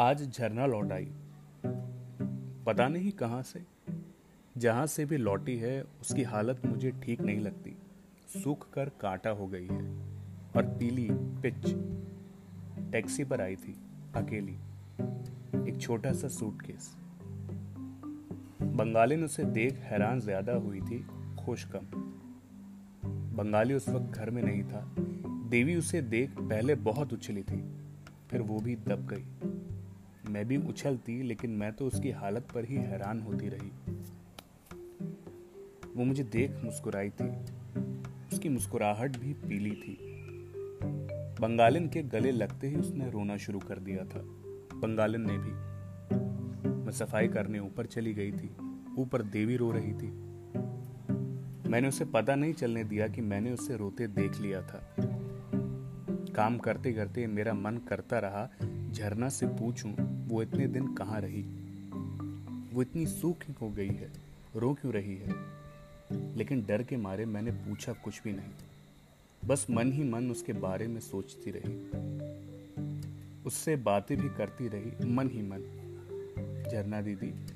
आज झरना लौट आई। पता नहीं कहाँ से। जहाँ से भी लौटी है, उसकी हालत मुझे ठीक नहीं लगती। सूख कर कांटा हो गई है और पीली पिच। टैक्सी पर आई थी, अकेली। एक छोटा सा सूटकेस। बंगाली ने उसे देख हैरान ज़्यादा हुई थी, खुश कम। बंगाली उस वक्त घर में नहीं था। देवी उसे देख पहले बहुत उछली थी, फिर वो भी दब गई। मैं भी उछलती, लेकिन मैं तो उसकी हालत पर ही हैरान होती रही। वो मुझे देख मुस्कुराई थी। उसकी मुस्कुराहट भी पीली थी। बंगालिन के गले लगते ही उसने रोना शुरू कर दिया था। बंगालिन ने भी। मैं सफ़ाई करने ऊपर चली गई थी। ऊपर देवी रो रही थी। मैंने उसे पता नहीं चलने दिया कि मैंने उसे रोते देख लिया था। काम करते करते मेरा मन करता रहा, झरना से पूछूँ, वो इतने दिन कहाँ रही? वो इतनी सूख हो गई है, रो क्यों रही है? लेकिन डर के मारे मैंने पूछा कुछ भी नहीं। बस मन ही मन उसके बारे में सोचती रही। उससे बातें भी करती रही, मन ही मन। झरना दीदी,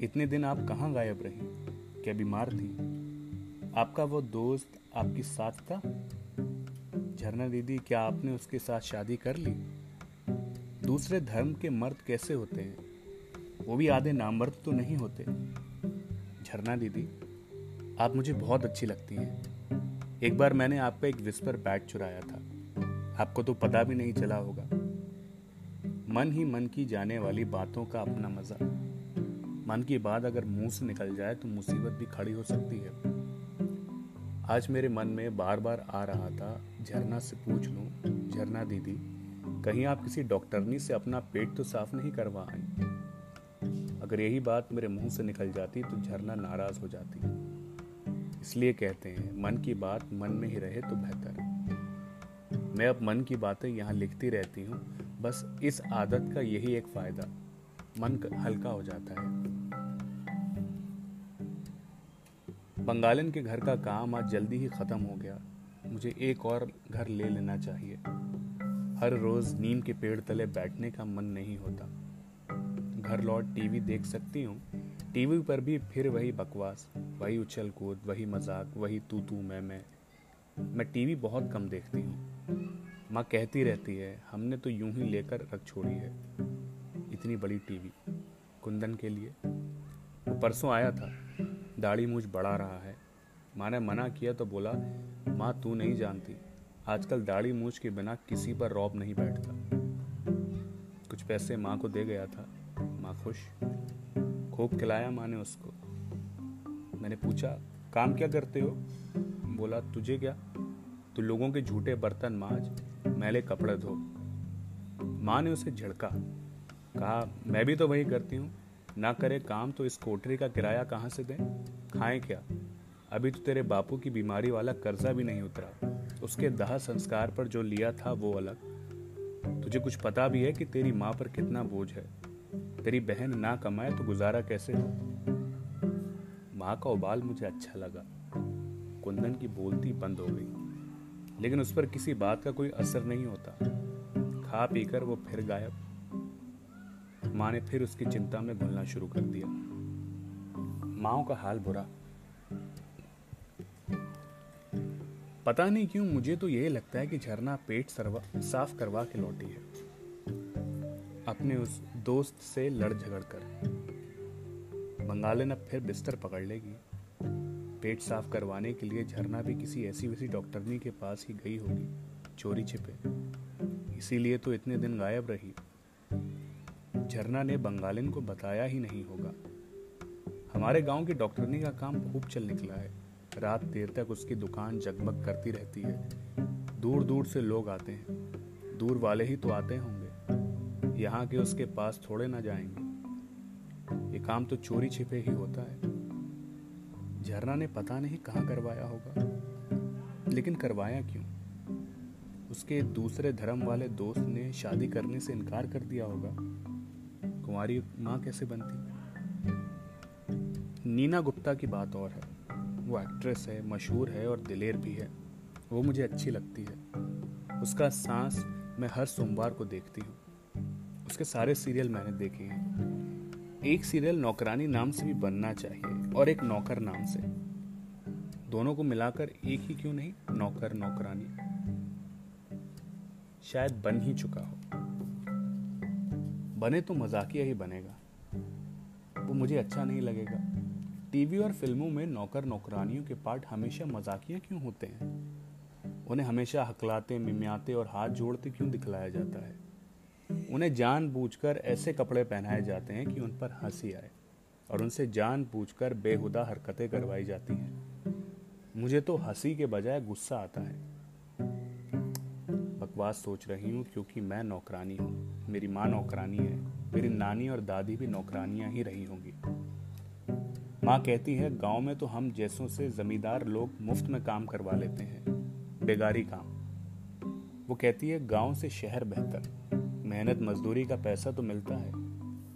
इतने दिन आप कहाँ गायब रही? क्या बीमार थी? आपका वो दोस्त आपकी साथ था? झरना दीदी, क्या आपने उसके साथ शादी कर ली? दूसरे धर्म के मर्द कैसे होते हैं? वो भी आधे नामर्द तो नहीं होते। झरना दीदी, आप मुझे बहुत अच्छी लगती हैं। एक बार मैंने आपका एक विस्पर बैट चुराया था। आपको तो पता भी नहीं चला होगा। मन ही मन की जाने वाली बातों का अपना मज़ा। मन की बात अगर मुँह से निकल जाए तो मुसीबत भी खड़ी हो सकती है। आज मेरे मन में बार बार आ रहा था झरना से पूछ लूँ, झरना दीदी, कहीं आप किसी डॉक्टरनी से अपना पेट तो साफ़ नहीं करवा आई अगर यही बात मेरे मुँह से निकल जाती तो झरना नाराज़ हो जाती। इसलिए कहते हैं, मन की बात मन में ही रहे तो बेहतर। मैं अब मन की बातें यहाँ लिखती रहती हूँ, बस इस आदत का यही एक फ़ायदा। मन हल्का हो जाता है। बंगालन के घर का काम आज जल्दी ही खत्म हो गया। मुझे एक और घर ले लेना चाहिए। हर रोज नीम के पेड़ तले बैठने का मन नहीं होता। घर लौट टीवी देख सकती हूँ। टीवी पर भी फिर वही बकवास, वही उछल कूद वही मज़ाक, वही तू तू मैं मैं। मैं टीवी बहुत कम देखती हूँ। माँ कहती रहती है, हमने तो यूँ ही लेकर रख छोड़ी है। इतनी बड़ी टीवी, कुंदन के लिए। वो परसों आया था। दाढ़ी मुझ बढ़ा रहा है। माँ ने मना किया तो बोला माँ, तू नहीं जानती। आजकल दाढ़ी मूछ के बिना किसी पर रौब नहीं बैठता। कुछ पैसे माँ को दे गया था। माँ खुश। खूब खिलाया माँ ने उसको। मैंने पूछा, काम क्या करते हो? बोला, तुझे क्या? तू लोगों के झूठे बर्तन माज, मैले कपड़े धो। माँ ने उसे झड़का। कहा, मैं भी तो वही करती हूँ। ना करे काम तो इस कोठरी का किराया कहाँ से दें? खाएँ क्या? अभी तो तेरे बापू की बीमारी वाला कर्जा भी नहीं उतरा। उसके दाह संस्कार पर जो लिया था वो अलग। तुझे कुछ पता भी है कि तेरी माँ पर कितना बोझ है। तेरी बहन ना कमाए तो गुजारा कैसे हो? माँ का उबाल मुझे अच्छा लगा। कुंदन की बोलती बंद हो गई। लेकिन उस पर किसी बात का कोई असर नहीं होता। खा पीकर वो फिर गायब। माँ ने फिर उसकी चिंता में घुलना शुरू कर दिया। माओ का हाल बुरा। पता नहीं क्यों मुझे तो यही लगता है कि झरना पेट सरवा, साफ़ करवा के लौटी है। अपने उस दोस्त से लड़ झगड़ कर। बंगाले ने फिर बिस्तर पकड़ लेगी। पेट साफ़ करवाने के लिए झरना भी किसी ऐसी वैसी डॉक्टरनी के पास ही गई होगी, चोरी छिपे। इसीलिए तो इतने दिन गायब रही। झरना ने बंगालिन को बताया ही नहीं होगा। हमारे गाँव की डॉक्टरनी का काम खूब चल निकला है। रात देर तक उसकी दुकान जगमग करती रहती है। दूर दूर से लोग आते हैं। दूर वाले ही तो आते होंगे। यहाँ के उसके पास थोड़े ना जाएँगे। ये काम तो चोरी छिपे ही होता है। झरना ने पता नहीं कहाँ करवाया होगा। लेकिन करवाया क्यों? उसके दूसरे धर्म वाले दोस्त ने शादी करने से इनकार कर दिया होगा। कुंवारी माँ कैसे बनती? नीना गुप्ता की बात और है। वो एक्ट्रेस है, मशहूर है और दिलेर भी है। वो मुझे अच्छी लगती है। उसका सांस मैं हर सोमवार को देखती हूँ। उसके सारे सीरियल मैंने देखे हैं। एक सीरियल नौकरानी नाम से भी बनना चाहिए और एक नौकर नाम से। दोनों को मिलाकर एक ही क्यों नहीं? नौकर, नौकरानी। शायद बन ही चुका हो। बने तो मजाकिया ही बनेगा। वो मुझे अच्छा नहीं लगेगा। टीवी और फ़िल्मों में नौकर नौकरानियों के पार्ट हमेशा मजाकिया क्यों होते हैं? उन्हें हमेशा हकलाते, मिमियाते और हाथ जोड़ते क्यों दिखलाया जाता है? उन्हें जानबूझकर ऐसे कपड़े पहनाए जाते हैं कि उन पर हँसी आए और उनसे जानबूझकर बेहुदा हरकतें करवाई जाती हैं। मुझे तो हँसी के बजाय गुस्सा आता है। बकवास सोच रही हूँ क्योंकि मैं नौकरानी हूँ। मेरी माँ नौकरानी है। मेरी नानी और दादी भी नौकरानियाँ ही रही होंगी। माँ कहती है, गाँव में तो हम जैसों से जमींदार लोग मुफ़्त में काम करवा लेते हैं, बेगारी काम। वो कहती है, गाँव से शहर बेहतर, मेहनत मजदूरी का पैसा तो मिलता है,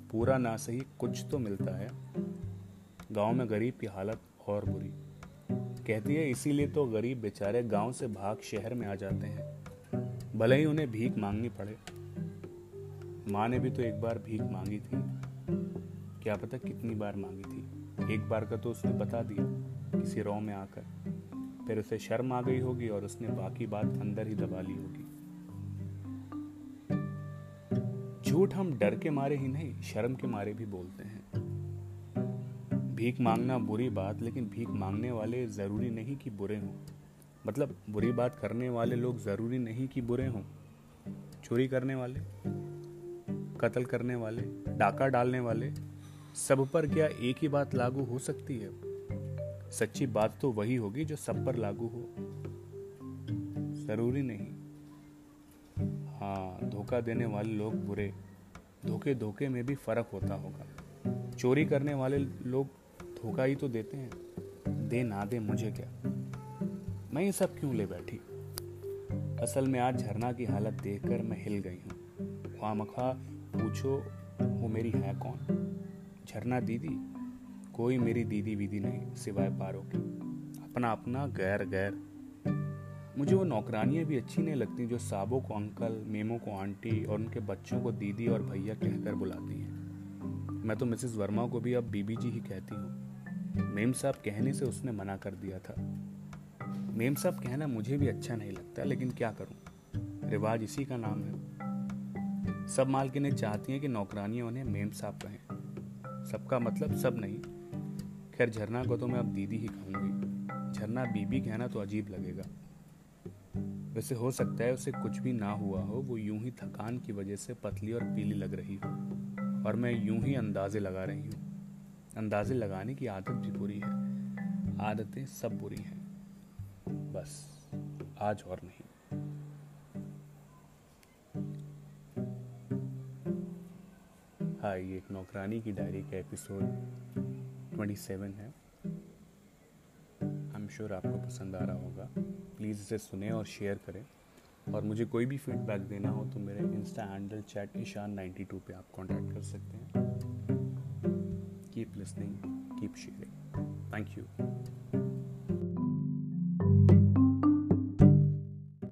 पूरा ना सही कुछ तो मिलता है, गाँव में गरीब की हालत और बुरी। कहती है, इसीलिए तो गरीब बेचारे गाँव से भाग शहर में आ जाते हैं, भले ही उन्हें भीख मांगनी पड़े। माँ ने भी तो एक बार भीख मांगी थी। क्या पता कितनी बार मांगी थी। एक बार का तो उसने बता दिया किसी रो में आकर। फिर उसे शर्म आ गई होगी और उसने बाकी बात अंदर ही दबा ली होगी। झूठ हम डर के मारे ही नहीं, शर्म के मारे भी बोलते हैं। भीख मांगना बुरी बात, लेकिन भीख मांगने वाले ज़रूरी नहीं कि बुरे हों। मतलब बुरी बात करने वाले लोग ज़रूरी नहीं कि बुरे हों। चोरी करने वाले, कत्ल करने वाले, डाका डालने वाले सब पर क्या एक ही बात लागू हो सकती है? सच्ची बात तो वही होगी जो सब पर लागू हो। ज़रूरी नहीं। हाँ धोखा देने वाले लोग बुरे। धोखे धोखे में भी फ़र्क होता होगा। चोरी करने वाले लोग धोखा ही तो देते हैं। दे ना दे मुझे क्या? मैं ये सब क्यों ले बैठी? असल में आज झरना की हालत देखकर मैं हिल गई हूँ। वहाँ मखा पूछो, वो मेरी है कौन? झरना दीदी, कोई मेरी दीदी वीदी नहीं, सिवाय पारो की। अपना अपना, गैर गैर। मुझे वो नौकरानियाँ भी अच्छी नहीं लगती जो साबों को अंकल, मेमो को आंटी और उनके बच्चों को दीदी और भैया कहकर बुलाती हैं। मैं तो मिसेस वर्मा को भी अब बीबी जी ही कहती हूँ। मेम साहब कहने से उसने मना कर दिया था। मेम साहब कहना मुझे भी अच्छा नहीं लगता, लेकिन क्या करूँ? रिवाज इसी का नाम है। सब मालकिनें चाहती हैं कि नौकरानियाँ उन्हें मेम साहब कहें। सबका मतलब सब नहीं। खैर, झरना को तो मैं अब दीदी ही कहूँगी। झरना बीबी कहना तो अजीब लगेगा। वैसे हो सकता है उसे कुछ भी ना हुआ हो, वो यूँ ही थकान की वजह से पतली और पीली लग रही हो। और मैं यूँ ही अंदाजे लगा रही हूँ। अंदाजे लगाने की आदत भी बुरी है। आदतें सब बुरी हैं। बस, आज और नहीं। हाय ये एक नौकरानी की डायरी का एपिसोड 27 है। आई एम श्योर आपको पसंद आ रहा होगा। प्लीज़ इसे सुने और शेयर करें। और मुझे कोई भी फीडबैक देना हो तो मेरे इंस्टा हैंडल चैट ईशान 92 पे आप कांटेक्ट कर सकते हैं। Keep listening keep sharing thank you